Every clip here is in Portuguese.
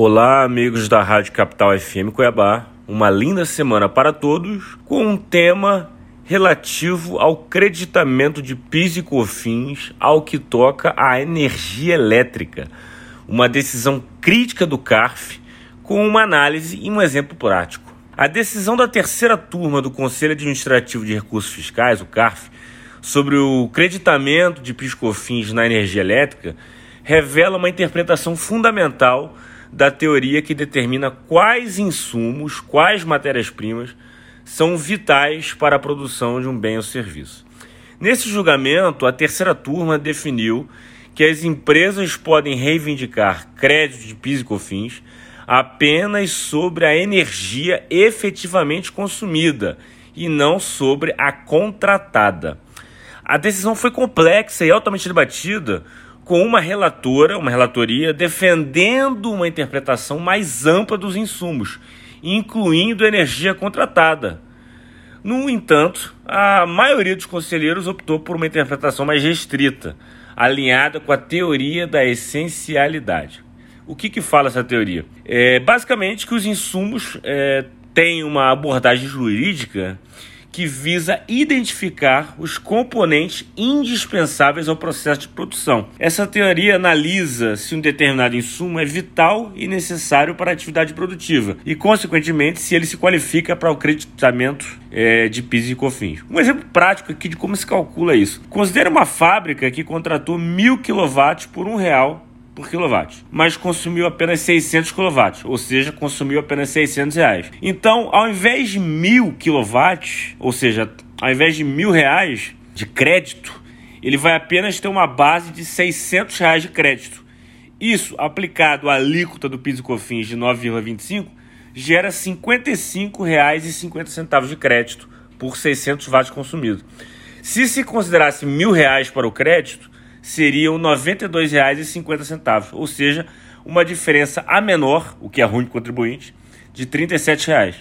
Olá, amigos da Rádio Capital FM Cuiabá. Uma linda semana para todos com um tema relativo ao creditamento de PIS e COFINS ao que toca à energia elétrica. Uma decisão crítica do CARF com uma análise e um exemplo prático. A decisão da terceira turma do Conselho Administrativo de Recursos Fiscais, o CARF, sobre o creditamento de PIS e COFINS na energia elétrica revela uma interpretação fundamental da teoria que determina quais insumos, quais matérias-primas são vitais para a produção de um bem ou serviço. Nesse julgamento, a terceira turma definiu que as empresas podem reivindicar crédito de PIS e COFINS apenas sobre a energia efetivamente consumida e não sobre a contratada. A decisão foi complexa e altamente debatida, com uma relatora, uma relatoria, defendendo uma interpretação mais ampla dos insumos, incluindo energia contratada. No entanto, a maioria dos conselheiros optou por uma interpretação mais restrita, alinhada com a teoria da essencialidade. O que, que fala essa teoria? É basicamente que os insumos é, têm uma abordagem jurídica que visa identificar os componentes indispensáveis ao processo de produção. Essa teoria analisa se um determinado insumo é vital e necessário para a atividade produtiva e, consequentemente, se ele se qualifica para o creditamento é, de PIS e COFINS. Um exemplo prático aqui de como se calcula isso. Considere uma fábrica que contratou mil kW por um real por mas consumiu apenas 600 kW, ou seja, consumiu apenas 600 reais. Então, ao invés de mil quilowatts, ou seja, ao invés de mil reais de crédito, ele vai apenas ter uma base de 600 reais de crédito. Isso, aplicado à alíquota do PIS e COFINS de 9,25, gera R$ 55,50 de crédito por 600 watts consumidos. Se se considerasse mil reais para o crédito, seriam R$ 92,50, ou seja, uma diferença a menor, o que é ruim para o contribuinte, de R$ 37,00.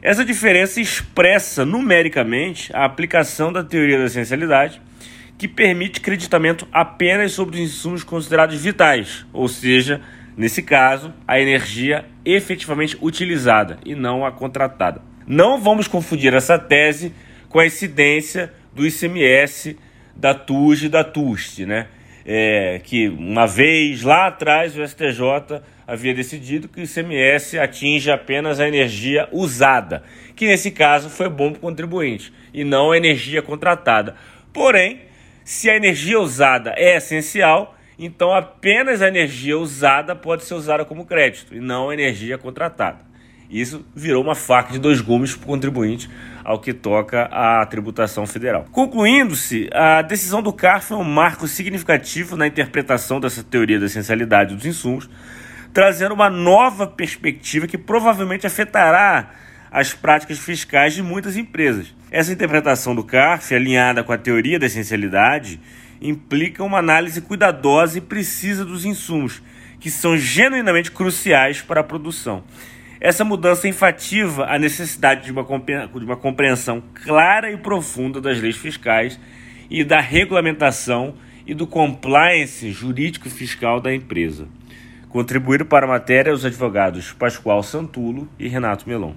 Essa diferença expressa numericamente a aplicação da teoria da essencialidade, que permite creditamento apenas sobre os insumos considerados vitais, ou seja, nesse caso, a energia efetivamente utilizada e não a contratada. Não vamos confundir essa tese com a incidência do ICMS da TUS e da TUST, né? É, que uma vez lá atrás o STJ havia decidido que o ICMS atinge apenas a energia usada, que nesse caso foi bom para o contribuinte e não a energia contratada. Porém, se a energia usada é essencial, então apenas a energia usada pode ser usada como crédito e não a energia contratada. Isso virou uma faca de dois gumes para o contribuinte ao que toca à tributação federal. Concluindo-se, a decisão do CARF é um marco significativo na interpretação dessa teoria da essencialidade dos insumos, trazendo uma nova perspectiva que provavelmente afetará as práticas fiscais de muitas empresas. Essa interpretação do CARF, alinhada com a teoria da essencialidade, implica uma análise cuidadosa e precisa dos insumos, que são genuinamente cruciais para a produção. Essa mudança enfativa a necessidade de uma, de uma compreensão clara e profunda das leis fiscais e da regulamentação e do compliance jurídico fiscal da empresa. Contribuíram para a matéria os advogados Pascoal Santulo e Renato Melon.